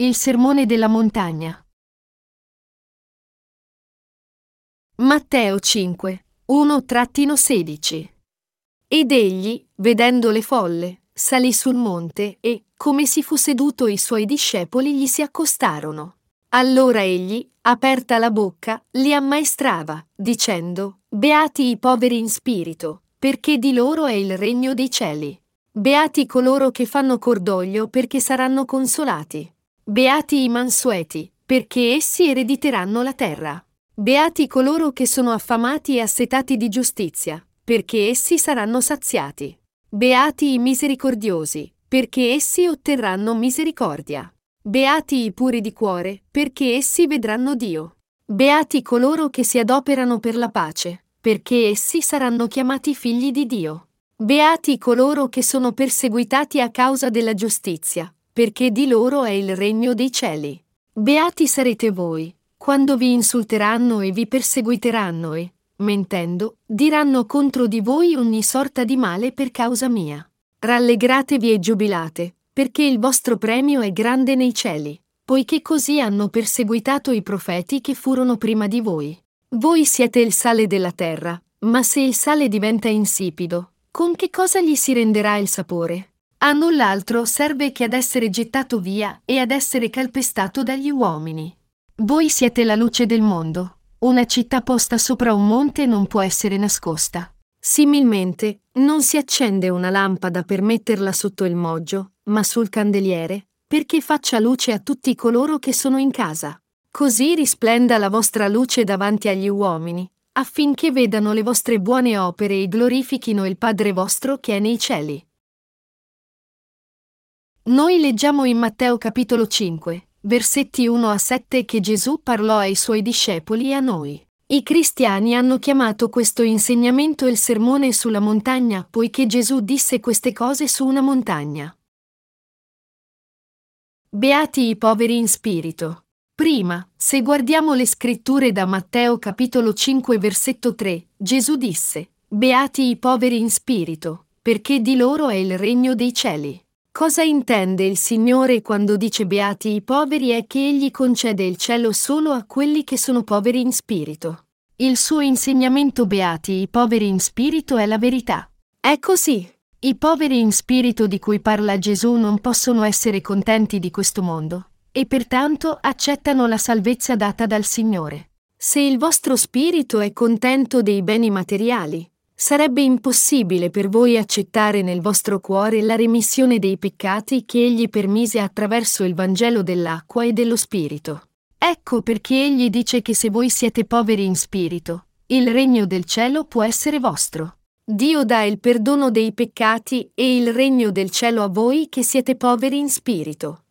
Il sermone della montagna. Matteo 5, 1-16. Ed egli, vedendo le folle, salì sul monte e, come si fu seduto i suoi discepoli gli si accostarono. Allora egli, aperta la bocca, li ammaestrava, dicendo, Beati i poveri in spirito, perché di loro è il regno dei cieli. Beati coloro che fanno cordoglio, perché saranno consolati. Beati i mansueti, perché essi erediteranno la terra. Beati coloro che sono affamati e assetati di giustizia, perché essi saranno saziati. Beati i misericordiosi, perché essi otterranno misericordia. Beati i puri di cuore, perché essi vedranno Dio. Beati coloro che si adoperano per la pace, perché essi saranno chiamati figli di Dio. Beati coloro che sono perseguitati a causa della giustizia, perché di loro è il regno dei cieli. Beati sarete voi, quando vi insulteranno e vi perseguiteranno e, mentendo, diranno contro di voi ogni sorta di male per causa mia. Rallegratevi e giubilate, perché il vostro premio è grande nei cieli, poiché così hanno perseguitato i profeti che furono prima di voi. Voi siete il sale della terra, ma se il sale diventa insipido, con che cosa gli si renderà il sapore? A null'altro serve che ad essere gettato via e ad essere calpestato dagli uomini. Voi siete la luce del mondo. Una città posta sopra un monte non può essere nascosta. Similmente, non si accende una lampada per metterla sotto il moggio, ma sul candeliere, perché faccia luce a tutti coloro che sono in casa. Così risplenda la vostra luce davanti agli uomini, affinché vedano le vostre buone opere e glorifichino il Padre vostro che è nei cieli. Noi leggiamo in Matteo capitolo 5, versetti 1 a 7 che Gesù parlò ai suoi discepoli e a noi. I cristiani hanno chiamato questo insegnamento il sermone sulla montagna poiché Gesù disse queste cose su una montagna. Beati i poveri in spirito. Prima, se guardiamo le scritture da Matteo capitolo 5 versetto 3, Gesù disse, Beati i poveri in spirito, perché di loro è il regno dei cieli. Cosa intende il Signore quando dice beati i poveri è che Egli concede il cielo solo a quelli che sono poveri in spirito. Il suo insegnamento beati i poveri in spirito è la verità. È così. I poveri in spirito di cui parla Gesù non possono essere contenti di questo mondo, e pertanto accettano la salvezza data dal Signore. Se il vostro spirito è contento dei beni materiali, sarebbe impossibile per voi accettare nel vostro cuore la remissione dei peccati che Egli permise attraverso il Vangelo dell'acqua e dello Spirito. Ecco perché Egli dice che se voi siete poveri in spirito, il regno del cielo può essere vostro. Dio dà il perdono dei peccati e il regno del cielo a voi che siete poveri in spirito.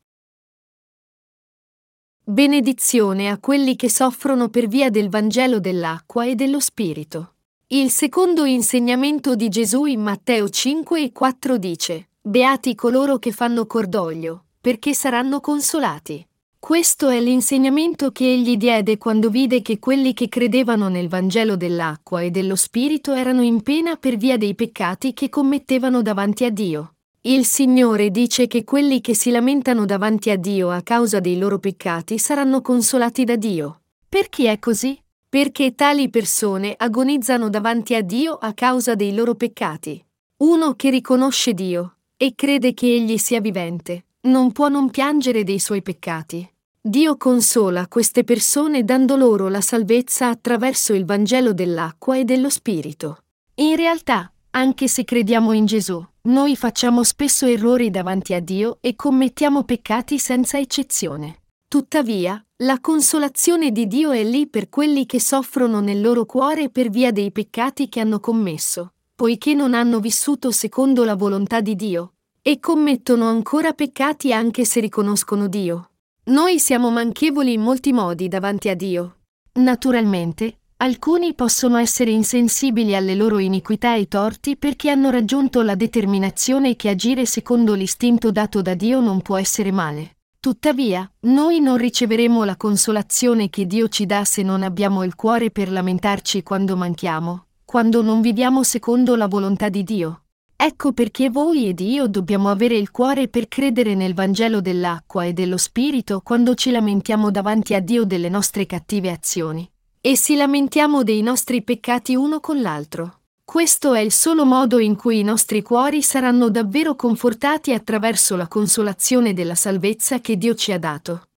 Benedizione a quelli che soffrono per via del Vangelo dell'acqua e dello Spirito. Il secondo insegnamento di Gesù in Matteo 5 e 4 dice, Beati coloro che fanno cordoglio, perché saranno consolati. Questo è l'insegnamento che egli diede quando vide che quelli che credevano nel Vangelo dell'acqua e dello Spirito erano in pena per via dei peccati che commettevano davanti a Dio. Il Signore dice che quelli che si lamentano davanti a Dio a causa dei loro peccati saranno consolati da Dio. Perché è così? Perché tali persone agonizzano davanti a Dio a causa dei loro peccati. Uno che riconosce Dio e crede che Egli sia vivente, non può non piangere dei suoi peccati. Dio consola queste persone dando loro la salvezza attraverso il Vangelo dell'acqua e dello Spirito. In realtà, anche se crediamo in Gesù, noi facciamo spesso errori davanti a Dio e commettiamo peccati senza eccezione. Tuttavia, la consolazione di Dio è lì per quelli che soffrono nel loro cuore per via dei peccati che hanno commesso, poiché non hanno vissuto secondo la volontà di Dio, e commettono ancora peccati anche se riconoscono Dio. Noi siamo manchevoli in molti modi davanti a Dio. Naturalmente, alcuni possono essere insensibili alle loro iniquità e torti perché hanno raggiunto la determinazione che agire secondo l'istinto dato da Dio non può essere male. Tuttavia, noi non riceveremo la consolazione che Dio ci dà se non abbiamo il cuore per lamentarci quando manchiamo, quando non viviamo secondo la volontà di Dio. Ecco perché voi ed io dobbiamo avere il cuore per credere nel Vangelo dell'acqua e dello Spirito quando ci lamentiamo davanti a Dio delle nostre cattive azioni. E si lamentiamo dei nostri peccati uno con l'altro. Questo è il solo modo in cui i nostri cuori saranno davvero confortati attraverso la consolazione della salvezza che Dio ci ha dato.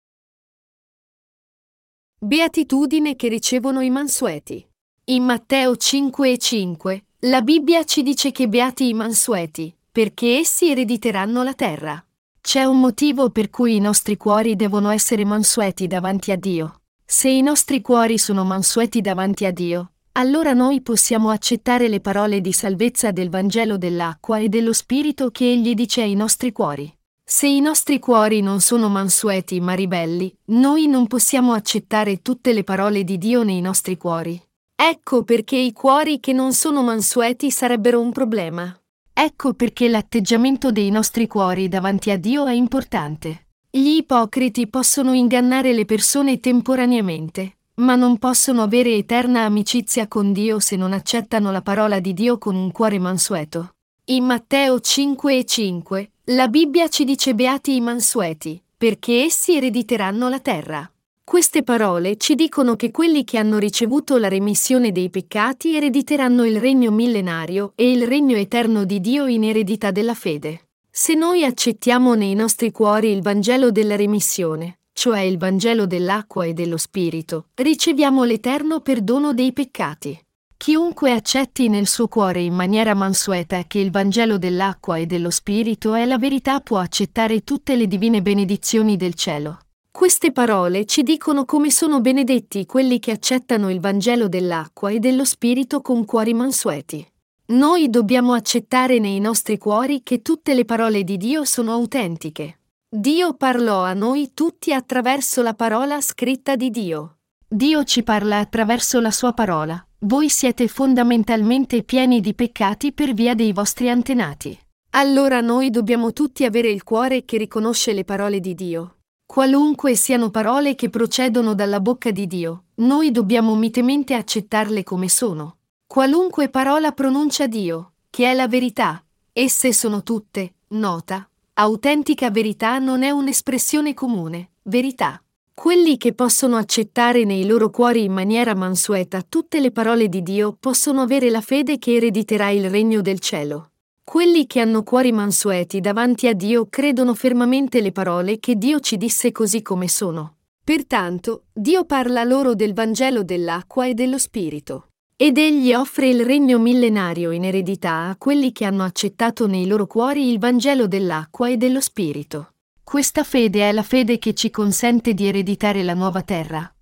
Beatitudine che ricevono i mansueti. In Matteo 5 e 5, la Bibbia ci dice che beati i mansueti, perché essi erediteranno la terra. C'è un motivo per cui i nostri cuori devono essere mansueti davanti a Dio. Se i nostri cuori sono mansueti davanti a Dio, allora noi possiamo accettare le parole di salvezza del Vangelo dell'acqua e dello Spirito che Egli dice ai nostri cuori. Se i nostri cuori non sono mansueti ma ribelli, noi non possiamo accettare tutte le parole di Dio nei nostri cuori. Ecco perché i cuori che non sono mansueti sarebbero un problema. Ecco perché l'atteggiamento dei nostri cuori davanti a Dio è importante. Gli ipocriti possono ingannare le persone temporaneamente, ma non possono avere eterna amicizia con Dio se non accettano la parola di Dio con un cuore mansueto. In Matteo 5 e 5, la Bibbia ci dice beati i mansueti, perché essi erediteranno la terra. Queste parole ci dicono che quelli che hanno ricevuto la remissione dei peccati erediteranno il regno millenario e il regno eterno di Dio in eredità della fede. Se noi accettiamo nei nostri cuori il Vangelo della remissione, cioè il Vangelo dell'acqua e dello Spirito, riceviamo l'eterno perdono dei peccati. Chiunque accetti nel suo cuore in maniera mansueta che il Vangelo dell'acqua e dello Spirito è la verità può accettare tutte le divine benedizioni del cielo. Queste parole ci dicono come sono benedetti quelli che accettano il Vangelo dell'acqua e dello Spirito con cuori mansueti. Noi dobbiamo accettare nei nostri cuori che tutte le parole di Dio sono autentiche. Dio parlò a noi tutti attraverso la parola scritta di Dio. Dio ci parla attraverso la sua parola. Voi siete fondamentalmente pieni di peccati per via dei vostri antenati. Allora noi dobbiamo tutti avere il cuore che riconosce le parole di Dio. Qualunque siano parole che procedono dalla bocca di Dio, noi dobbiamo mitemente accettarle come sono. Qualunque parola pronuncia Dio, che è la verità, esse sono tutte, nota, Autentica verità non è un'espressione comune, verità. Quelli che possono accettare nei loro cuori in maniera mansueta tutte le parole di Dio possono avere la fede che erediterà il regno del cielo. Quelli che hanno cuori mansueti davanti a Dio credono fermamente le parole che Dio ci disse così come sono. Pertanto, Dio parla loro del Vangelo dell'acqua e dello Spirito. Ed egli offre il regno millenario in eredità a quelli che hanno accettato nei loro cuori il Vangelo dell'acqua e dello Spirito. Questa fede è la fede che ci consente di ereditare la nuova terra.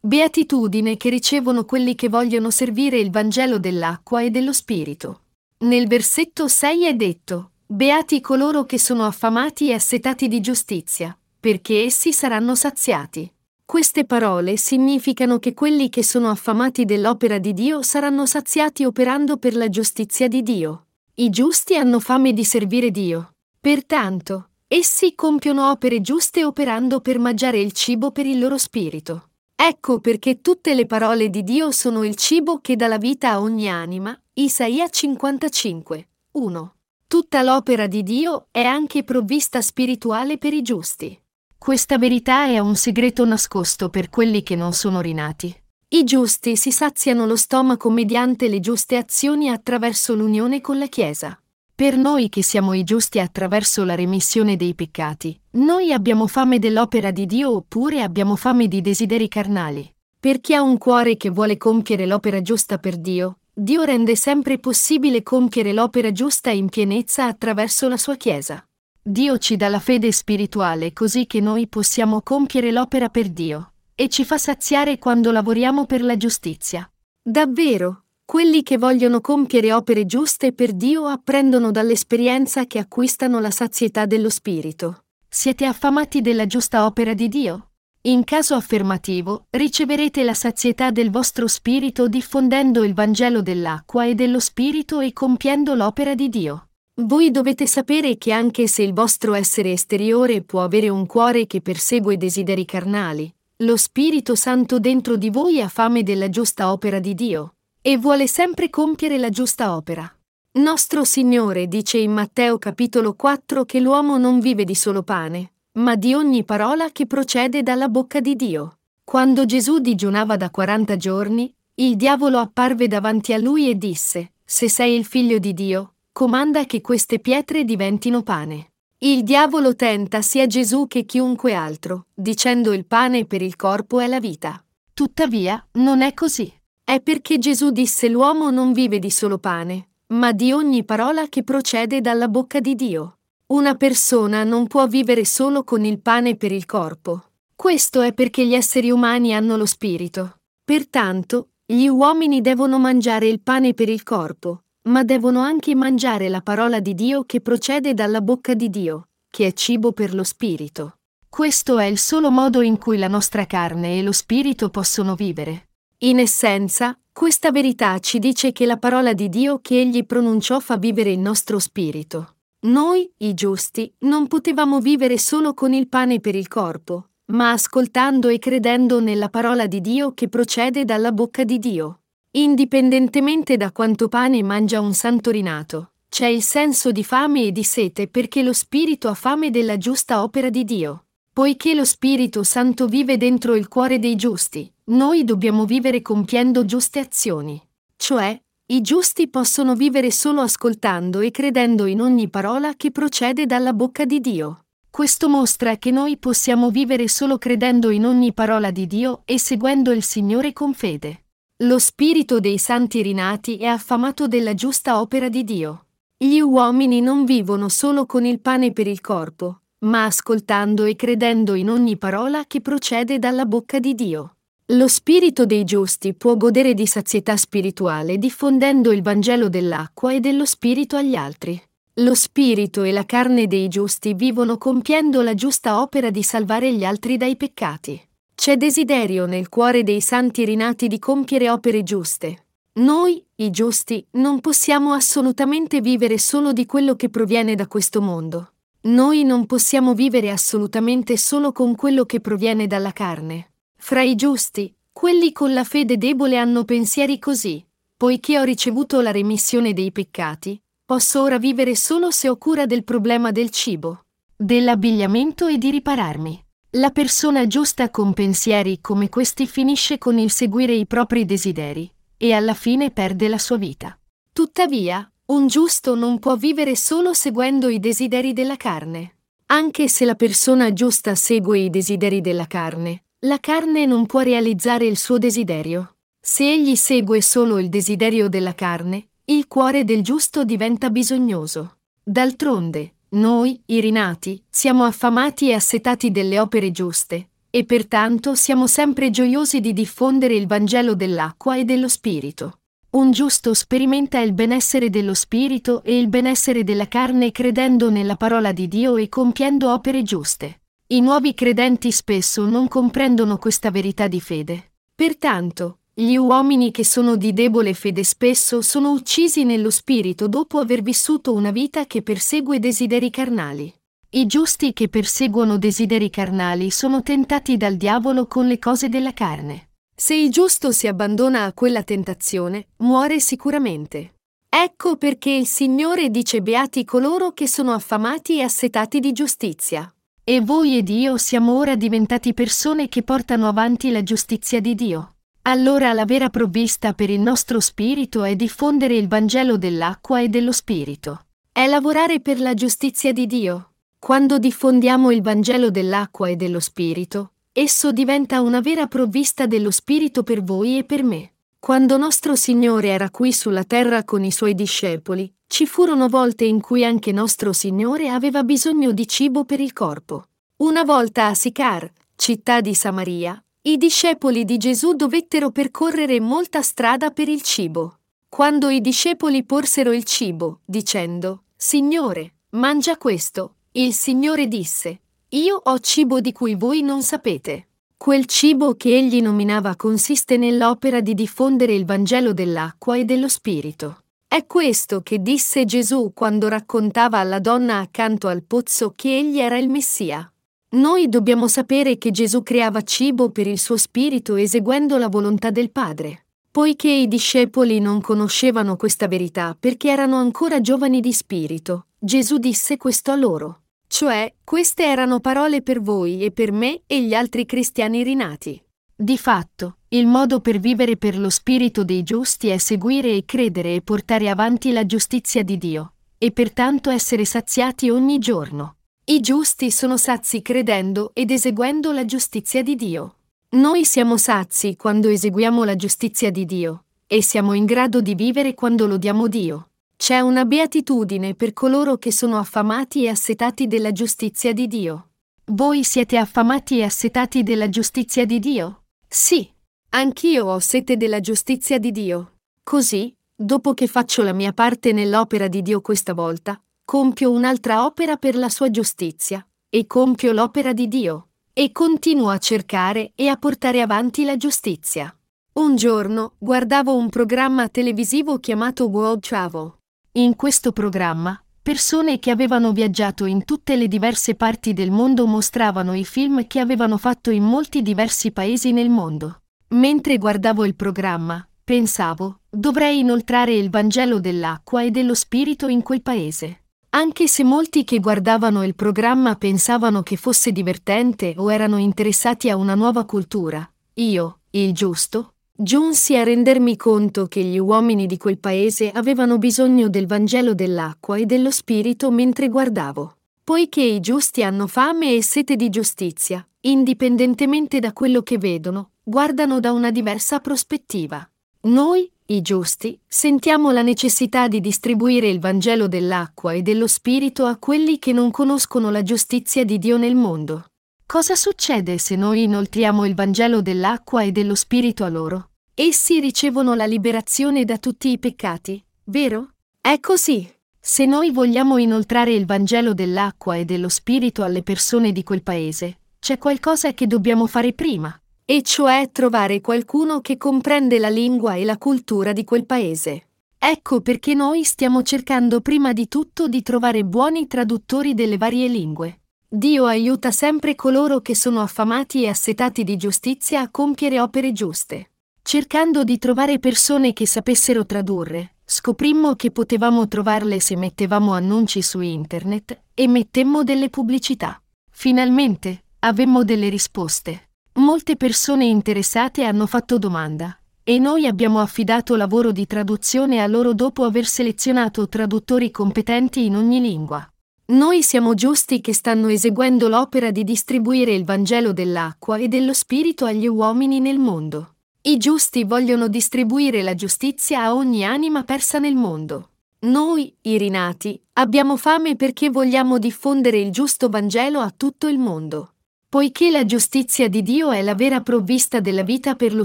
Beatitudine che ricevono quelli che vogliono servire il Vangelo dell'acqua e dello Spirito. Nel versetto 6 è detto, Beati coloro che sono affamati e assetati di giustizia, perché essi saranno saziati. Queste parole significano che quelli che sono affamati dell'opera di Dio saranno saziati operando per la giustizia di Dio. I giusti hanno fame di servire Dio. Pertanto, essi compiono opere giuste operando per mangiare il cibo per il loro spirito. Ecco perché tutte le parole di Dio sono il cibo che dà la vita a ogni anima. Isaia 55. 1. Tutta l'opera di Dio è anche provvista spirituale per i giusti. Questa verità è un segreto nascosto per quelli che non sono rinati. I giusti si saziano lo stomaco mediante le giuste azioni attraverso l'unione con la Chiesa. Per noi che siamo i giusti attraverso la remissione dei peccati, noi abbiamo fame dell'opera di Dio oppure abbiamo fame di desideri carnali. Per chi ha un cuore che vuole compiere l'opera giusta per Dio, Dio rende sempre possibile compiere l'opera giusta in pienezza attraverso la sua Chiesa. Dio ci dà la fede spirituale così che noi possiamo compiere l'opera per Dio, e ci fa saziare quando lavoriamo per la giustizia. Davvero, quelli che vogliono compiere opere giuste per Dio apprendono dall'esperienza che acquistano la sazietà dello Spirito. Siete affamati della giusta opera di Dio? In caso affermativo, riceverete la sazietà del vostro spirito diffondendo il Vangelo dell'acqua e dello Spirito e compiendo l'opera di Dio. Voi dovete sapere che anche se il vostro essere esteriore può avere un cuore che persegue desideri carnali, lo Spirito Santo dentro di voi ha fame della giusta opera di Dio. e vuole sempre compiere la giusta opera. Nostro Signore dice in Matteo capitolo 4 che l'uomo non vive di solo pane, ma di ogni parola che procede dalla bocca di Dio. Quando Gesù digiunava da 40 giorni, il diavolo apparve davanti a lui e disse, Se sei il figlio di Dio, comanda che queste pietre diventino pane. Il diavolo tenta sia Gesù che chiunque altro, dicendo il pane per il corpo è la vita. Tuttavia, non è così. È perché Gesù disse l'uomo non vive di solo pane, ma di ogni parola che procede dalla bocca di Dio. Una persona non può vivere solo con il pane per il corpo. Questo è perché gli esseri umani hanno lo spirito. Pertanto, gli uomini devono mangiare il pane per il corpo, ma devono anche mangiare la parola di Dio che procede dalla bocca di Dio, che è cibo per lo spirito. Questo è il solo modo in cui la nostra carne e lo spirito possono vivere. In essenza, questa verità ci dice che la parola di Dio che egli pronunciò fa vivere il nostro spirito. Noi, i giusti, non potevamo vivere solo con il pane per il corpo, ma ascoltando e credendo nella parola di Dio che procede dalla bocca di Dio. Indipendentemente da quanto pane mangia un santo rinato, c'è il senso di fame e di sete perché lo spirito ha fame della giusta opera di Dio. Poiché lo Spirito Santo vive dentro il cuore dei giusti, noi dobbiamo vivere compiendo giuste azioni. Cioè, i giusti possono vivere solo ascoltando e credendo in ogni parola che procede dalla bocca di Dio. Questo mostra che noi possiamo vivere solo credendo in ogni parola di Dio e seguendo il Signore con fede. Lo spirito dei santi rinati è affamato della giusta opera di Dio. Gli uomini non vivono solo con il pane per il corpo, ma ascoltando e credendo in ogni parola che procede dalla bocca di Dio. Lo spirito dei giusti può godere di sazietà spirituale diffondendo il Vangelo dell'acqua e dello spirito agli altri. Lo spirito e la carne dei giusti vivono compiendo la giusta opera di salvare gli altri dai peccati. C'è desiderio nel cuore dei santi rinati di compiere opere giuste. Noi, i giusti, non possiamo assolutamente vivere solo di quello che proviene da questo mondo. Noi non possiamo vivere assolutamente solo con quello che proviene dalla carne. Fra i giusti, quelli con la fede debole hanno pensieri così. Poiché ho ricevuto la remissione dei peccati, posso ora vivere solo se ho cura del problema del cibo, dell'abbigliamento e di ripararmi. La persona giusta con pensieri come questi finisce con il seguire i propri desideri e alla fine perde la sua vita. Tuttavia, un giusto non può vivere solo seguendo i desideri della carne. Anche se la persona giusta segue i desideri della carne, la carne non può realizzare il suo desiderio. Se egli segue solo il desiderio della carne, il cuore del giusto diventa bisognoso. D'altronde, noi, i rinati, siamo affamati e assetati delle opere giuste, e pertanto siamo sempre gioiosi di diffondere il Vangelo dell'acqua e dello Spirito. Un giusto sperimenta il benessere dello spirito e il benessere della carne credendo nella parola di Dio e compiendo opere giuste. I nuovi credenti spesso non comprendono questa verità di fede. Pertanto, gli uomini che sono di debole fede spesso sono uccisi nello spirito dopo aver vissuto una vita che persegue desideri carnali. I giusti che perseguono desideri carnali sono tentati dal diavolo con le cose della carne. Se il giusto si abbandona a quella tentazione, muore sicuramente. Ecco perché il Signore dice beati coloro che sono affamati e assetati di giustizia. E voi ed io siamo ora diventati persone che portano avanti la giustizia di Dio. Allora la vera provvista per il nostro spirito è diffondere il Vangelo dell'acqua e dello spirito. È lavorare per la giustizia di Dio. Quando diffondiamo il Vangelo dell'acqua e dello spirito, Esso diventa una vera provvista dello Spirito per voi e per me. Quando nostro Signore era qui sulla terra con i suoi discepoli, ci furono volte in cui anche nostro Signore aveva bisogno di cibo per il corpo. Una volta a Sicar, città di Samaria, i discepoli di Gesù dovettero percorrere molta strada per il cibo. Quando i discepoli porsero il cibo, dicendo, Signore, mangia questo, il Signore disse, io ho cibo di cui voi non sapete. Quel cibo che egli nominava consiste nell'opera di diffondere il Vangelo dell'acqua e dello Spirito. È questo che disse Gesù quando raccontava alla donna accanto al pozzo che egli era il Messia. Noi dobbiamo sapere che Gesù creava cibo per il suo spirito eseguendo la volontà del Padre. Poiché i discepoli non conoscevano questa verità perché erano ancora giovani di spirito, Gesù disse questo a loro. Cioè, queste erano parole per voi e per me e gli altri cristiani rinati. Di fatto, il modo per vivere per lo spirito dei giusti è seguire e credere e portare avanti la giustizia di Dio, e pertanto essere saziati ogni giorno. I giusti sono sazi credendo ed eseguendo la giustizia di Dio. Noi siamo sazi quando eseguiamo la giustizia di Dio, e siamo in grado di vivere quando lodiamo Dio. C'è una beatitudine per coloro che sono affamati e assetati della giustizia di Dio. Voi siete affamati e assetati della giustizia di Dio? Sì, anch'io ho sete della giustizia di Dio. Così, dopo che faccio la mia parte nell'opera di Dio questa volta, compio un'altra opera per la sua giustizia, e compio l'opera di Dio, e continuo a cercare e a portare avanti la giustizia. Un giorno guardavo un programma televisivo chiamato World Travel. In questo programma, persone che avevano viaggiato in tutte le diverse parti del mondo mostravano i film che avevano fatto in molti diversi paesi nel mondo. Mentre guardavo il programma, pensavo, dovrei inoltrare il Vangelo dell'acqua e dello Spirito in quel paese. Anche se molti che guardavano il programma pensavano che fosse divertente o erano interessati a una nuova cultura, io, il giusto, giunsi a rendermi conto che gli uomini di quel paese avevano bisogno del Vangelo dell'acqua e dello Spirito mentre guardavo. Poiché i giusti hanno fame e sete di giustizia, indipendentemente da quello che vedono, guardano da una diversa prospettiva. Noi, i giusti, sentiamo la necessità di distribuire il Vangelo dell'acqua e dello Spirito a quelli che non conoscono la giustizia di Dio nel mondo. Cosa succede se noi inoltriamo il Vangelo dell'acqua e dello Spirito a loro? Essi ricevono la liberazione da tutti i peccati, vero? È così. Se noi vogliamo inoltrare il Vangelo dell'acqua e dello Spirito alle persone di quel paese, c'è qualcosa che dobbiamo fare prima, e cioè trovare qualcuno che comprende la lingua e la cultura di quel paese. Ecco perché noi stiamo cercando prima di tutto di trovare buoni traduttori delle varie lingue. Dio aiuta sempre coloro che sono affamati e assetati di giustizia a compiere opere giuste. Cercando di trovare persone che sapessero tradurre, scoprimmo che potevamo trovarle se mettevamo annunci su internet e mettemmo delle pubblicità. Finalmente, avemmo delle risposte. Molte persone interessate hanno fatto domanda e noi abbiamo affidato lavoro di traduzione a loro dopo aver selezionato traduttori competenti in ogni lingua. Noi siamo giusti che stanno eseguendo l'opera di distribuire il Vangelo dell'acqua e dello Spirito agli uomini nel mondo. I giusti vogliono distribuire la giustizia a ogni anima persa nel mondo. Noi, i rinati, abbiamo fame perché vogliamo diffondere il giusto Vangelo a tutto il mondo. Poiché la giustizia di Dio è la vera provvista della vita per lo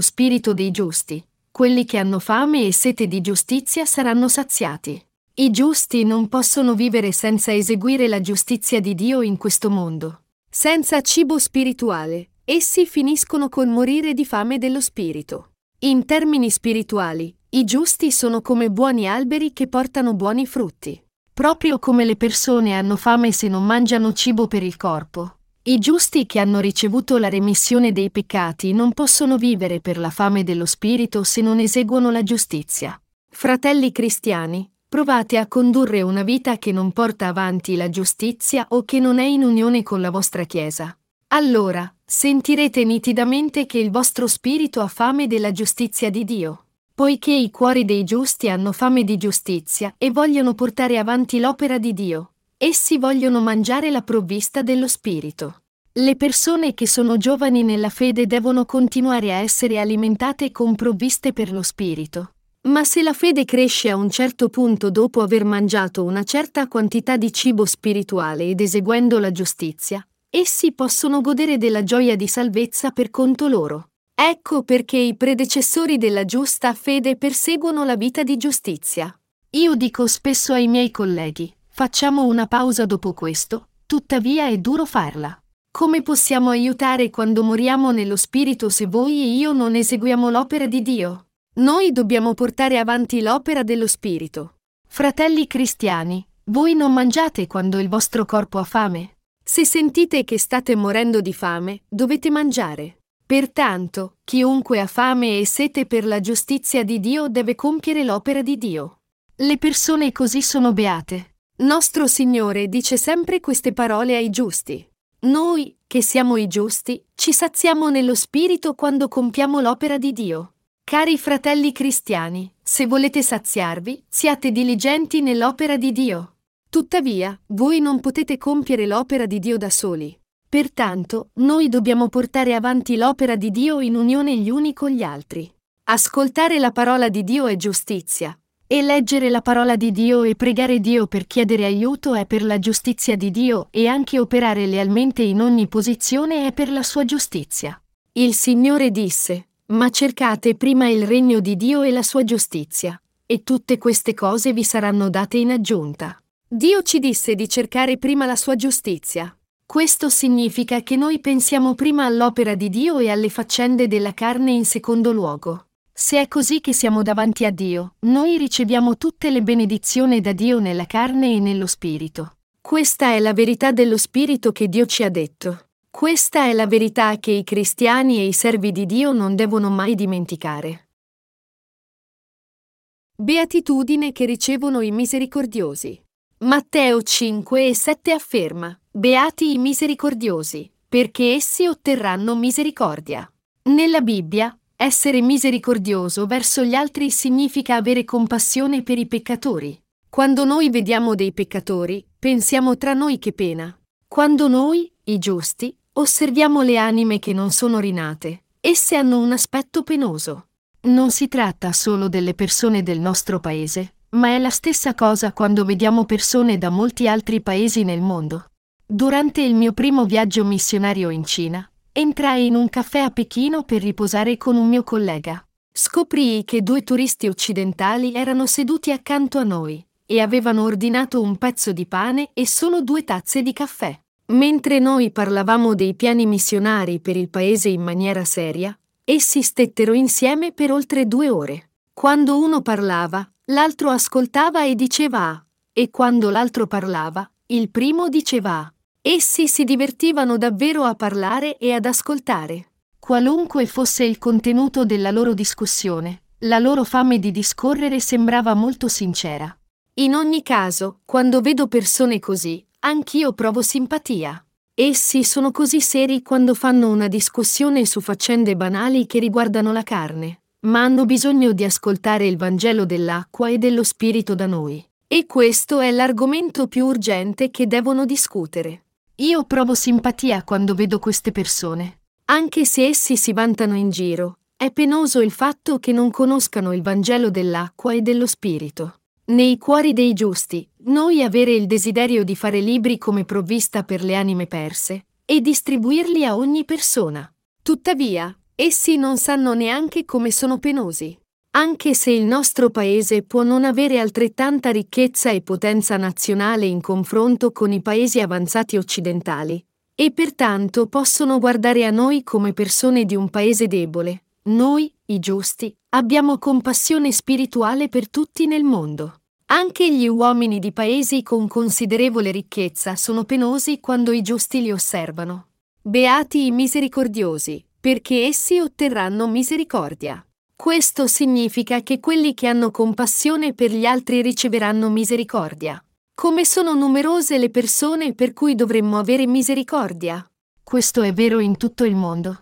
spirito dei giusti, quelli che hanno fame e sete di giustizia saranno saziati. I giusti non possono vivere senza eseguire la giustizia di Dio in questo mondo. Senza cibo spirituale, essi finiscono col morire di fame dello spirito. In termini spirituali, i giusti sono come buoni alberi che portano buoni frutti. Proprio come le persone hanno fame se non mangiano cibo per il corpo, i giusti che hanno ricevuto la remissione dei peccati non possono vivere per la fame dello spirito se non eseguono la giustizia. Fratelli cristiani, Provate a condurre una vita che non porta avanti la giustizia o che non è in unione con la vostra Chiesa. Allora, sentirete nitidamente che il vostro spirito ha fame della giustizia di Dio. Poiché i cuori dei giusti hanno fame di giustizia e vogliono portare avanti l'opera di Dio, essi vogliono mangiare la provvista dello Spirito. Le persone che sono giovani nella fede devono continuare a essere alimentate con provviste per lo Spirito. Ma se la fede cresce a un certo punto dopo aver mangiato una certa quantità di cibo spirituale ed eseguendo la giustizia, essi possono godere della gioia di salvezza per conto loro. Ecco perché i predecessori della giusta fede perseguono la vita di giustizia. Io dico spesso ai miei colleghi, facciamo una pausa dopo questo, tuttavia è duro farla. Come possiamo aiutare quando moriamo nello spirito se voi e io non eseguiamo l'opera di Dio? Noi dobbiamo portare avanti l'opera dello Spirito. Fratelli cristiani, voi non mangiate quando il vostro corpo ha fame? Se sentite che state morendo di fame, dovete mangiare. Pertanto, chiunque ha fame e sete per la giustizia di Dio deve compiere l'opera di Dio. Le persone così sono beate. Nostro Signore dice sempre queste parole ai giusti. Noi, che siamo i giusti, ci saziamo nello Spirito quando compiamo l'opera di Dio. Cari fratelli cristiani, se volete saziarvi, siate diligenti nell'opera di Dio. Tuttavia, voi non potete compiere l'opera di Dio da soli. Pertanto, noi dobbiamo portare avanti l'opera di Dio in unione gli uni con gli altri. Ascoltare la parola di Dio è giustizia. E leggere la parola di Dio e pregare Dio per chiedere aiuto è per la giustizia di Dio e anche operare lealmente in ogni posizione è per la sua giustizia. Il Signore disse, ma cercate prima il regno di Dio e la sua giustizia, e tutte queste cose vi saranno date in aggiunta. Dio ci disse di cercare prima la sua giustizia, questo significa che noi pensiamo prima all'opera di Dio e alle faccende della carne in secondo luogo. Se è così che siamo davanti a Dio, noi riceviamo tutte le benedizioni da Dio nella carne e nello Spirito. Questa è la verità dello Spirito che Dio ci ha detto. Questa è la verità che i cristiani e i servi di Dio non devono mai dimenticare. Beatitudine che ricevono i misericordiosi. Matteo 5 e 7 afferma, Beati i misericordiosi, perché essi otterranno misericordia. Nella Bibbia, essere misericordioso verso gli altri significa avere compassione per i peccatori. Quando noi vediamo dei peccatori, pensiamo tra noi che pena. Quando noi, i giusti, osserviamo le anime che non sono rinate, esse hanno un aspetto penoso. Non si tratta solo delle persone del nostro paese, ma è la stessa cosa quando vediamo persone da molti altri paesi nel mondo. Durante il mio primo viaggio missionario in Cina, entrai in un caffè a Pechino per riposare con un mio collega. Scoprii che due turisti occidentali erano seduti accanto a noi e avevano ordinato un pezzo di pane e solo due tazze di caffè. Mentre noi parlavamo dei piani missionari per il paese in maniera seria, essi stettero insieme per oltre due ore. Quando uno parlava, L'altro ascoltava e diceva A, e quando l'altro parlava, il primo diceva A. Essi si divertivano davvero a parlare e ad ascoltare. Qualunque fosse il contenuto della loro discussione, la loro fame di discorrere sembrava molto sincera. In ogni caso, quando vedo persone così, anch'io provo simpatia. Essi sono così seri quando fanno una discussione su faccende banali che riguardano la carne ma hanno bisogno di ascoltare il Vangelo dell'acqua e dello Spirito da noi. E questo è l'argomento più urgente che devono discutere. Io provo simpatia quando vedo queste persone. Anche se essi si vantano in giro, è penoso il fatto che non conoscano il Vangelo dell'acqua e dello Spirito. Nei cuori dei giusti, noi avere il desiderio di fare libri come provvista per le anime perse e distribuirli a ogni persona. Tuttavia, Essi non sanno neanche come sono penosi. Anche se il nostro paese può non avere altrettanta ricchezza e potenza nazionale in confronto con i paesi avanzati occidentali, e pertanto possono guardare a noi come persone di un paese debole, noi, i giusti, abbiamo compassione spirituale per tutti nel mondo. Anche gli uomini di paesi con considerevole ricchezza sono penosi quando i giusti li osservano. Beati i misericordiosi, perché essi otterranno misericordia. Questo significa che quelli che hanno compassione per gli altri riceveranno misericordia. Come sono numerose le persone per cui dovremmo avere misericordia? Questo è vero in tutto il mondo.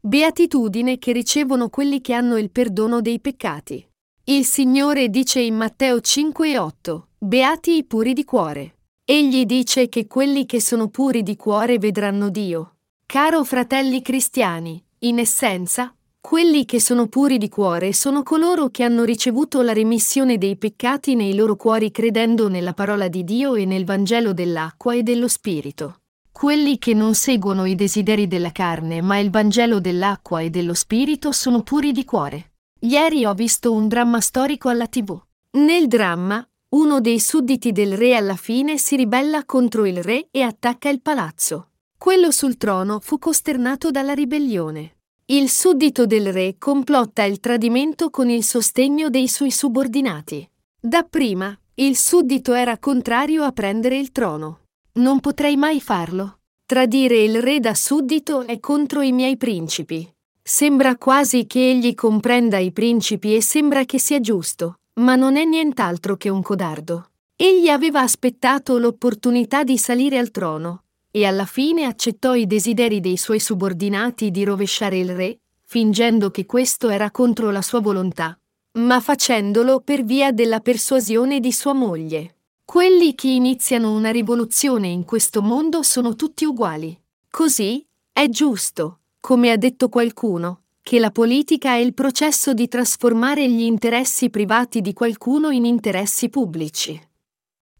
Beatitudine che ricevono quelli che hanno il perdono dei peccati. Il Signore dice in Matteo 5 e 8, Beati i puri di cuore. Egli dice che quelli che sono puri di cuore vedranno Dio. Caro fratelli cristiani, in essenza, quelli che sono puri di cuore sono coloro che hanno ricevuto la remissione dei peccati nei loro cuori credendo nella parola di Dio e nel Vangelo dell'acqua e dello Spirito. Quelli che non seguono i desideri della carne ma il Vangelo dell'acqua e dello Spirito sono puri di cuore. Ieri ho visto un dramma storico alla tv. Nel dramma, uno dei sudditi del re alla fine si ribella contro il re e attacca il palazzo. Quello sul trono fu costernato dalla ribellione. Il suddito del re complotta il tradimento con il sostegno dei suoi subordinati. Dapprima, il suddito era contrario a prendere il trono. Non potrei mai farlo. Tradire il re da suddito è contro i miei principi. Sembra quasi che egli comprenda i principi e sembra che sia giusto, ma non è nient'altro che un codardo. Egli aveva aspettato l'opportunità di salire al trono, e alla fine accettò i desideri dei suoi subordinati di rovesciare il re, fingendo che questo era contro la sua volontà, ma facendolo per via della persuasione di sua moglie. Quelli che iniziano una rivoluzione in questo mondo sono tutti uguali. Così è giusto, come ha detto qualcuno, che la politica è il processo di trasformare gli interessi privati di qualcuno in interessi pubblici.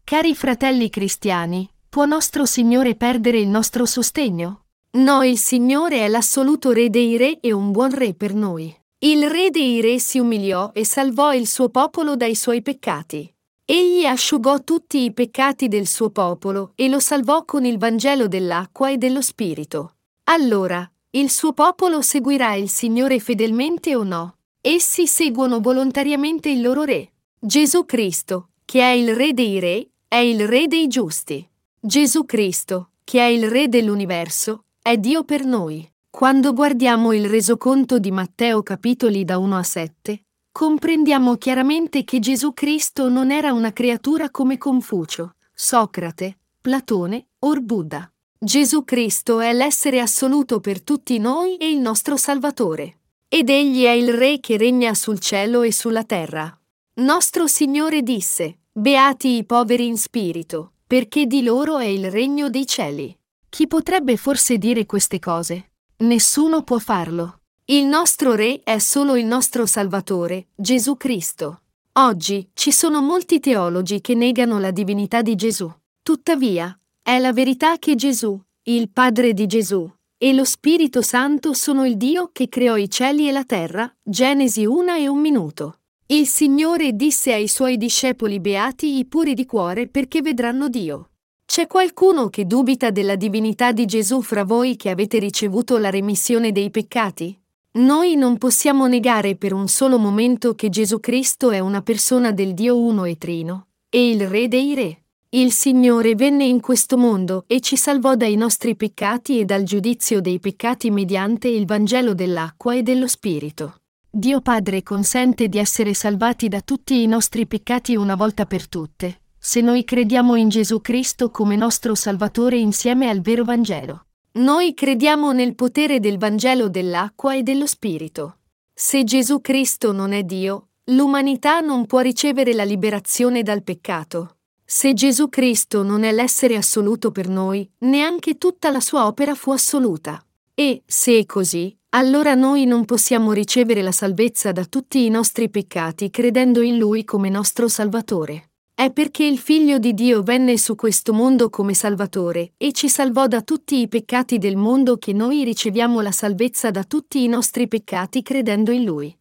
Cari fratelli cristiani, può nostro Signore perdere il nostro sostegno? No, il Signore è l'assoluto Re dei Re e un buon Re per noi. Il Re dei Re si umiliò e salvò il suo popolo dai suoi peccati. Egli asciugò tutti i peccati del suo popolo e lo salvò con il Vangelo dell'acqua e dello Spirito. Allora, il suo popolo seguirà il Signore fedelmente o no? Essi seguono volontariamente il loro Re, Gesù Cristo, che è il Re dei Re, è il Re dei giusti. Gesù Cristo, che è il Re dell'universo, è Dio per noi. Quando guardiamo il resoconto di Matteo capitoli da 1 a 7, comprendiamo chiaramente che Gesù Cristo non era una creatura come Confucio, Socrate, Platone o Buddha. Gesù Cristo è l'essere assoluto per tutti noi e il nostro Salvatore. Ed egli è il Re che regna sul cielo e sulla terra. Nostro Signore disse, Beati i poveri in spirito, perché di loro è il regno dei cieli. Chi potrebbe forse dire queste cose? Nessuno può farlo. Il nostro Re è solo il nostro Salvatore, Gesù Cristo. Oggi ci sono molti teologi che negano la divinità di Gesù. Tuttavia, è la verità che Gesù, il Padre di Gesù, e lo Spirito Santo sono il Dio che creò i cieli e la terra. Genesi 1 e un minuto. Il Signore disse ai suoi discepoli beati i puri di cuore perché vedranno Dio. C'è qualcuno che dubita della divinità di Gesù fra voi che avete ricevuto la remissione dei peccati? Noi non possiamo negare per un solo momento che Gesù Cristo è una persona del Dio uno e trino, e il Re dei Re. Il Signore venne in questo mondo e ci salvò dai nostri peccati e dal giudizio dei peccati mediante il Vangelo dell'acqua e dello Spirito. Dio Padre consente di essere salvati da tutti i nostri peccati una volta per tutte, se noi crediamo in Gesù Cristo come nostro Salvatore insieme al vero Vangelo. Noi crediamo nel potere del Vangelo dell'acqua e dello Spirito. Se Gesù Cristo non è Dio, l'umanità non può ricevere la liberazione dal peccato. Se Gesù Cristo non è l'essere assoluto per noi, neanche tutta la sua opera fu assoluta. E, se è così, allora noi non possiamo ricevere la salvezza da tutti i nostri peccati credendo in Lui come nostro Salvatore. È perché il Figlio di Dio venne su questo mondo come Salvatore e ci salvò da tutti i peccati del mondo che noi riceviamo la salvezza da tutti i nostri peccati credendo in Lui.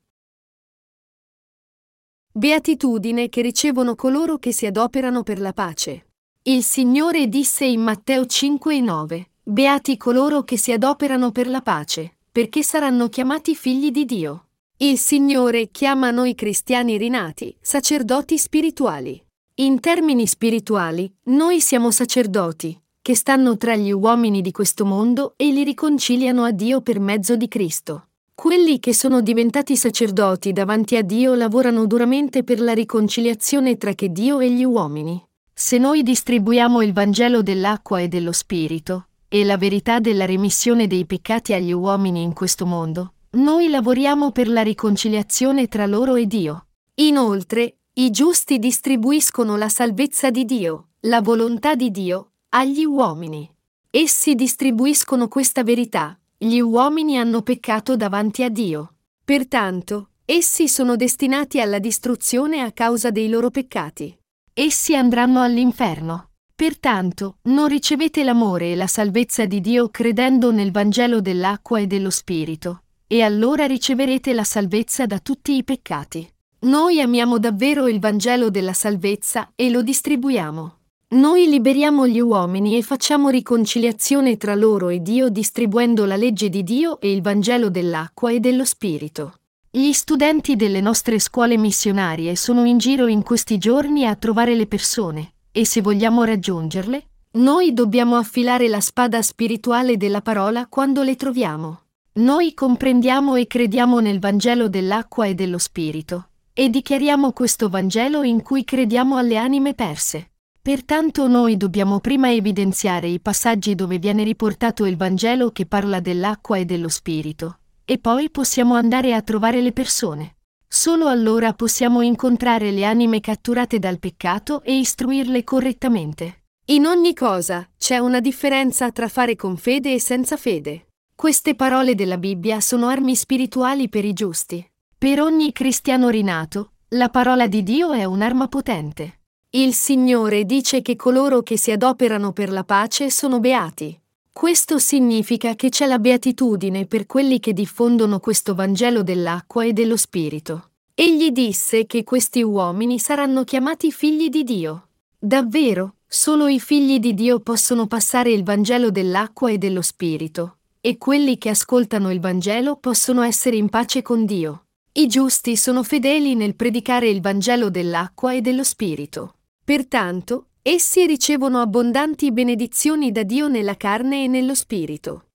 Beatitudine che ricevono coloro che si adoperano per la pace. Il Signore disse in Matteo 5 e 9, Beati coloro che si adoperano per la pace, perché saranno chiamati figli di Dio. Il Signore chiama noi cristiani rinati, sacerdoti spirituali. In termini spirituali, noi siamo sacerdoti, che stanno tra gli uomini di questo mondo e li riconciliano a Dio per mezzo di Cristo. Quelli che sono diventati sacerdoti davanti a Dio lavorano duramente per la riconciliazione tra che Dio e gli uomini. Se noi distribuiamo il Vangelo dell'acqua e dello Spirito, e la verità della remissione dei peccati agli uomini in questo mondo, noi lavoriamo per la riconciliazione tra loro e Dio. Inoltre, i giusti distribuiscono la salvezza di Dio, la volontà di Dio, agli uomini. Essi distribuiscono questa verità. Gli uomini hanno peccato davanti a Dio. Pertanto, essi sono destinati alla distruzione a causa dei loro peccati. Essi andranno all'inferno. Pertanto, non ricevete l'amore e la salvezza di Dio credendo nel Vangelo dell'acqua e dello Spirito, e allora riceverete la salvezza da tutti i peccati. Noi amiamo davvero il Vangelo della salvezza e lo distribuiamo. Noi liberiamo gli uomini e facciamo riconciliazione tra loro e Dio distribuendo la legge di Dio e il Vangelo dell'acqua e dello Spirito. Gli studenti delle nostre scuole missionarie sono in giro in questi giorni a trovare le persone, e se vogliamo raggiungerle, Noi dobbiamo affilare la spada spirituale della parola quando le troviamo. Noi comprendiamo e crediamo nel Vangelo dell'acqua e dello Spirito, e dichiariamo questo Vangelo in cui crediamo alle anime perse. Pertanto noi dobbiamo prima evidenziare i passaggi dove viene riportato il Vangelo che parla dell'acqua e dello Spirito, e poi possiamo andare a trovare le persone. Solo allora possiamo incontrare le anime catturate dal peccato e istruirle correttamente. In ogni cosa c'è una differenza tra fare con fede e senza fede. Queste parole della Bibbia sono armi spirituali per i giusti. Per ogni cristiano rinato, la parola di Dio è un'arma potente. Il Signore dice che coloro che si adoperano per la pace sono beati. Questo significa che c'è la beatitudine per quelli che diffondono questo Vangelo dell'acqua e dello Spirito. Egli disse che questi uomini saranno chiamati figli di Dio. Davvero, Solo i figli di Dio possono passare il Vangelo dell'acqua e dello Spirito, e quelli che ascoltano il Vangelo possono essere in pace con Dio. I giusti sono fedeli nel predicare il Vangelo dell'acqua e dello Spirito. Pertanto, essi ricevono abbondanti benedizioni da Dio nella carne e nello Spirito.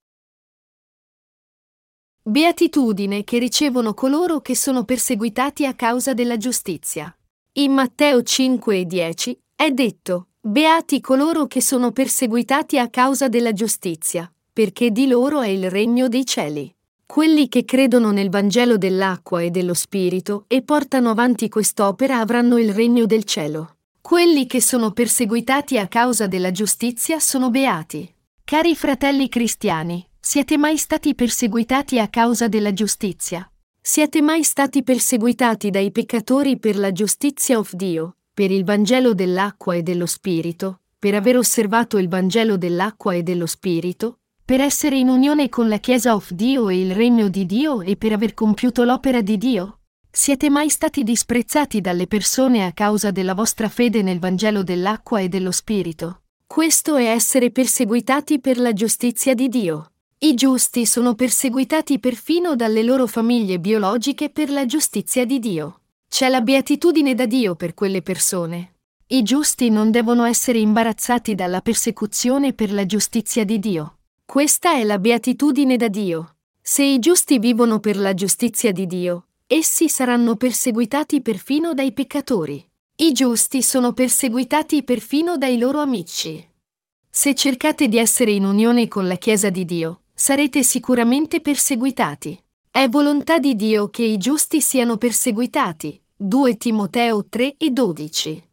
Beatitudine che ricevono coloro che sono perseguitati a causa della giustizia. In Matteo 5 e 10 è detto, Beati coloro che sono perseguitati a causa della giustizia, perché di loro è il regno dei cieli. Quelli che credono nel Vangelo dell'acqua e dello Spirito e portano avanti quest'opera avranno il regno del cielo. Quelli che sono perseguitati a causa della giustizia sono beati. Cari fratelli cristiani, siete mai stati perseguitati a causa della giustizia? Siete mai stati perseguitati dai peccatori per la giustizia of Dio, per il Vangelo dell'acqua e dello Spirito, per aver osservato il Vangelo dell'acqua e dello Spirito, per essere in unione con la Chiesa of Dio e il Regno di Dio e per aver compiuto l'opera di Dio? Siete mai stati disprezzati dalle persone a causa della vostra fede nel Vangelo dell'acqua e dello Spirito? Questo è essere perseguitati per la giustizia di Dio. I giusti sono perseguitati perfino dalle loro famiglie biologiche per la giustizia di Dio. C'è la beatitudine da Dio per quelle persone. I giusti non devono essere imbarazzati dalla persecuzione per la giustizia di Dio. Questa è la beatitudine da Dio. Se i giusti vivono per la giustizia di Dio, essi saranno perseguitati perfino dai peccatori. I giusti sono perseguitati perfino dai loro amici. Se cercate di essere in unione con la Chiesa di Dio, sarete sicuramente perseguitati. È volontà di Dio che i giusti siano perseguitati. 2 Timoteo 3 e 12.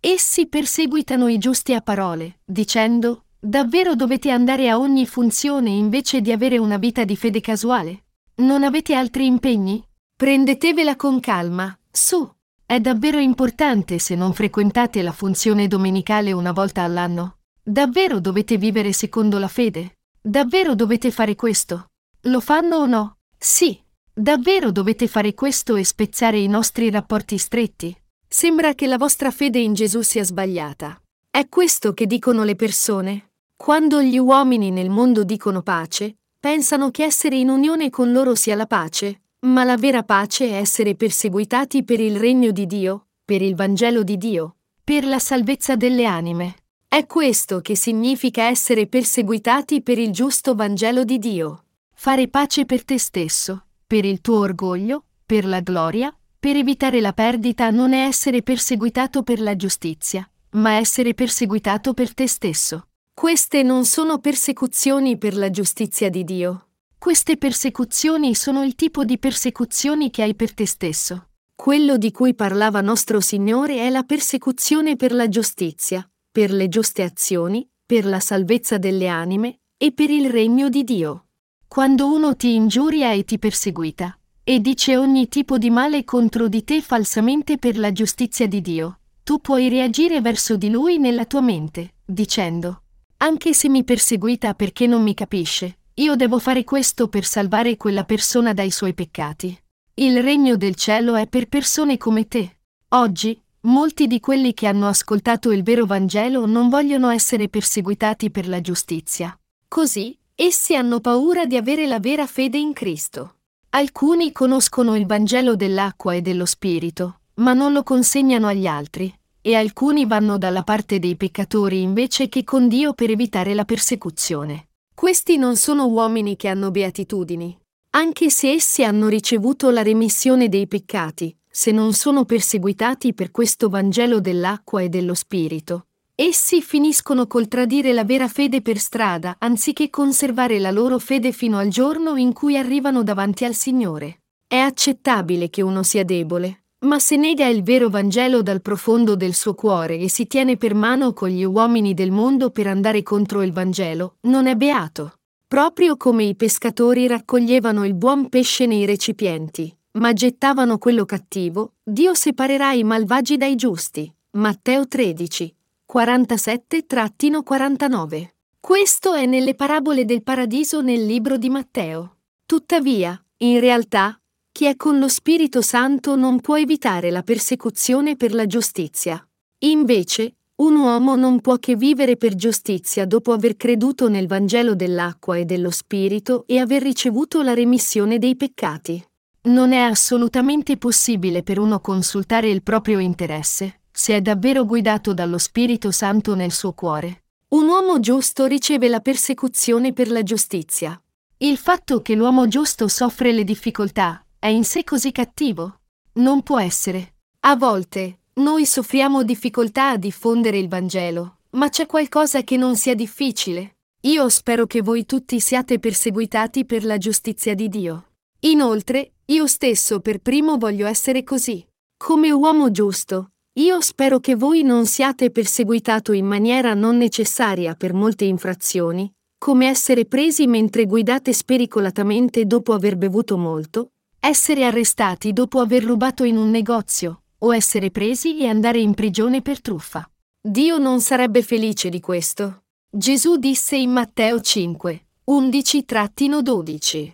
Essi perseguitano i giusti a parole, dicendo, davvero dovete andare a ogni funzione invece di avere una vita di fede casuale? Non avete altri impegni? Prendetevela con calma, su. È davvero importante se non frequentate la funzione domenicale una volta all'anno? Davvero dovete vivere secondo la fede? Davvero dovete fare questo? Lo fanno o no? Sì, davvero dovete fare questo e spezzare i nostri rapporti stretti? Sembra che la vostra fede in Gesù sia sbagliata. È questo che dicono le persone? Quando gli uomini nel mondo dicono pace, pensano che essere in unione con loro sia la pace, ma la vera pace è essere perseguitati per il regno di Dio, per il Vangelo di Dio, per la salvezza delle anime. È questo che significa essere perseguitati per il giusto Vangelo di Dio. Fare pace per te stesso, per il tuo orgoglio, per la gloria, per evitare la perdita non è essere perseguitato per la giustizia, ma essere perseguitato per te stesso. Queste non sono persecuzioni per la giustizia di Dio. Queste persecuzioni sono il tipo di persecuzioni che hai per te stesso. Quello di cui parlava nostro Signore è la persecuzione per la giustizia, per le giuste azioni, per la salvezza delle anime e per il regno di Dio. Quando uno ti ingiuria e ti perseguita, e dice ogni tipo di male contro di te falsamente per la giustizia di Dio, tu puoi reagire verso di lui nella tua mente, dicendo, anche se mi perseguita perché non mi capisce, io devo fare questo per salvare quella persona dai suoi peccati. Il regno del cielo è per persone come te. Oggi, molti di quelli che hanno ascoltato il vero Vangelo non vogliono essere perseguitati per la giustizia. Così, Essi hanno paura di avere la vera fede in Cristo. Alcuni conoscono il Vangelo dell'acqua e dello Spirito, ma non lo consegnano agli altri. e alcuni vanno dalla parte dei peccatori invece che con Dio per evitare la persecuzione. Questi non sono uomini che hanno beatitudini. Anche se essi hanno ricevuto la remissione dei peccati, se non sono perseguitati per questo Vangelo dell'acqua e dello Spirito, essi finiscono col tradire la vera fede per strada anziché conservare la loro fede fino al giorno in cui arrivano davanti al Signore. È accettabile che uno sia debole, ma se nega il vero Vangelo dal profondo del suo cuore e si tiene per mano con gli uomini del mondo per andare contro il Vangelo, non è beato. Proprio come i pescatori raccoglievano il buon pesce nei recipienti, ma gettavano quello cattivo, Dio separerà i malvagi dai giusti. Matteo 13, 47-49. Questo è nelle parabole del paradiso nel libro di Matteo. Tuttavia, in realtà, chi è con lo Spirito Santo non può evitare la persecuzione per la giustizia. Invece, un uomo non può che vivere per giustizia dopo aver creduto nel Vangelo dell'acqua e dello Spirito e aver ricevuto la remissione dei peccati. Non è assolutamente possibile per uno consultare il proprio interesse, se è davvero guidato dallo Spirito Santo nel suo cuore. Un uomo giusto riceve la persecuzione per la giustizia. Il fatto che l'uomo giusto soffre le difficoltà è in sé così cattivo? Non può essere. A volte, noi soffriamo difficoltà a diffondere il Vangelo, ma c'è qualcosa che non sia difficile. Io spero che voi tutti siate perseguitati per la giustizia di Dio. Inoltre, io stesso per primo voglio essere così. Come uomo giusto, io spero che voi non siate perseguitato in maniera non necessaria per molte infrazioni, come essere presi mentre guidate spericolatamente dopo aver bevuto molto, essere arrestati dopo aver rubato in un negozio, o essere presi e andare in prigione per truffa. Dio non sarebbe felice di questo. Gesù disse in Matteo 5, 11-12.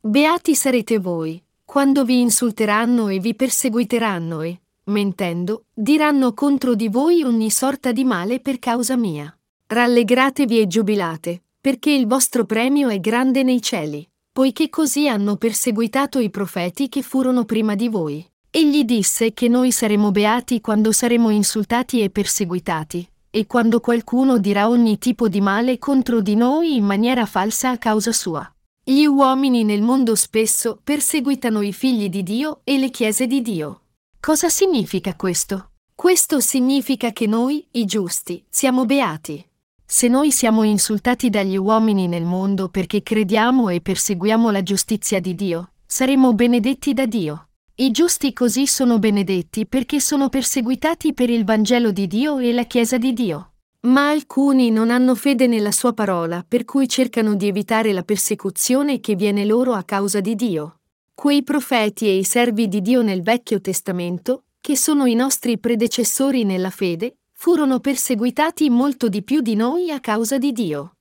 Beati sarete voi, quando vi insulteranno e vi perseguiteranno e, mentendo, diranno contro di voi ogni sorta di male per causa mia. Rallegratevi e giubilate, perché il vostro premio è grande nei cieli, poiché così hanno perseguitato i profeti che furono prima di voi. Egli disse che noi saremo beati quando saremo insultati e perseguitati, e quando qualcuno dirà ogni tipo di male contro di noi in maniera falsa a causa sua. Gli uomini nel mondo spesso perseguitano i figli di Dio e le chiese di Dio. Cosa significa questo? Questo significa che noi, i giusti, siamo beati. Se noi siamo insultati dagli uomini nel mondo perché crediamo e perseguiamo la giustizia di Dio, saremo benedetti da Dio. I giusti così sono benedetti perché sono perseguitati per il Vangelo di Dio e la Chiesa di Dio. Ma alcuni non hanno fede nella sua parola, per cui cercano di evitare la persecuzione che viene loro a causa di Dio. Quei profeti e i servi di Dio nel Vecchio Testamento, che sono i nostri predecessori nella fede, furono perseguitati molto di più di noi a causa di Dio.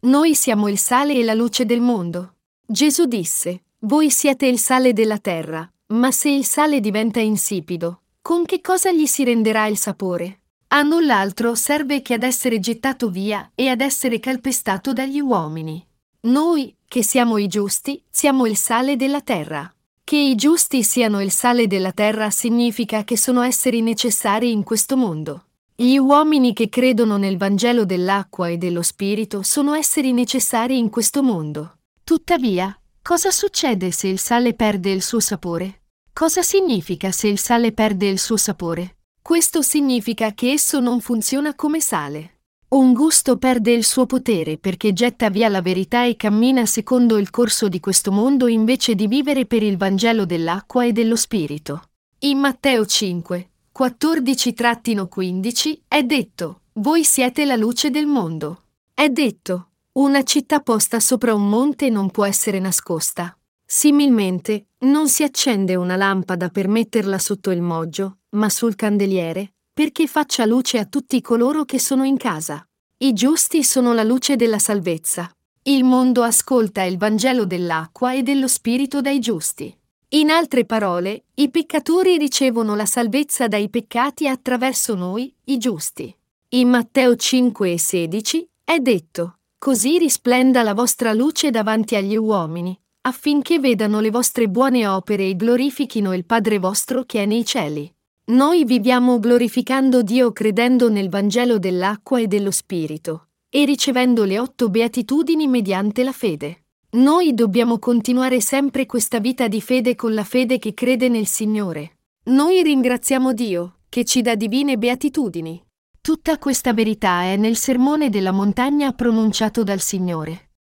Noi siamo il sale e la luce del mondo. Gesù disse, Voi siete il sale della terra, ma se il sale diventa insipido, con che cosa gli si renderà il sapore? A null'altro serve che ad essere gettato via e ad essere calpestato dagli uomini. Noi, che siamo i giusti, siamo il sale della terra. Che i giusti siano il sale della terra significa che sono esseri necessari in questo mondo. Gli uomini che credono nel Vangelo dell'acqua e dello Spirito sono esseri necessari in questo mondo. Tuttavia, cosa succede se il sale perde il suo sapore? Cosa significa se il sale perde il suo sapore? Questo significa che esso non funziona come sale. Un gusto perde il suo potere perché getta via la verità e cammina secondo il corso di questo mondo invece di vivere per il Vangelo dell'acqua e dello Spirito. In Matteo 5, 14-15 è detto, voi siete la luce del mondo. È detto, una città posta sopra un monte non può essere nascosta. Similmente, non si accende una lampada per metterla sotto il moggio, ma sul candeliere, perché faccia luce a tutti coloro che sono in casa. I giusti sono la luce della salvezza. Il mondo ascolta il Vangelo dell'acqua e dello Spirito dai giusti. In altre parole, i peccatori ricevono la salvezza dai peccati attraverso noi, i giusti. In Matteo 5 e 16 è detto, Così risplenda la vostra luce davanti agli uomini, affinché vedano le vostre buone opere e glorifichino il Padre vostro che è nei cieli. Noi viviamo glorificando Dio credendo nel Vangelo dell'acqua e dello Spirito e ricevendo le otto beatitudini mediante la fede. Noi dobbiamo continuare sempre questa vita di fede con la fede che crede nel Signore. Noi ringraziamo Dio, che ci dà divine beatitudini. Tutta questa verità è nel sermone della montagna pronunciato dal Signore.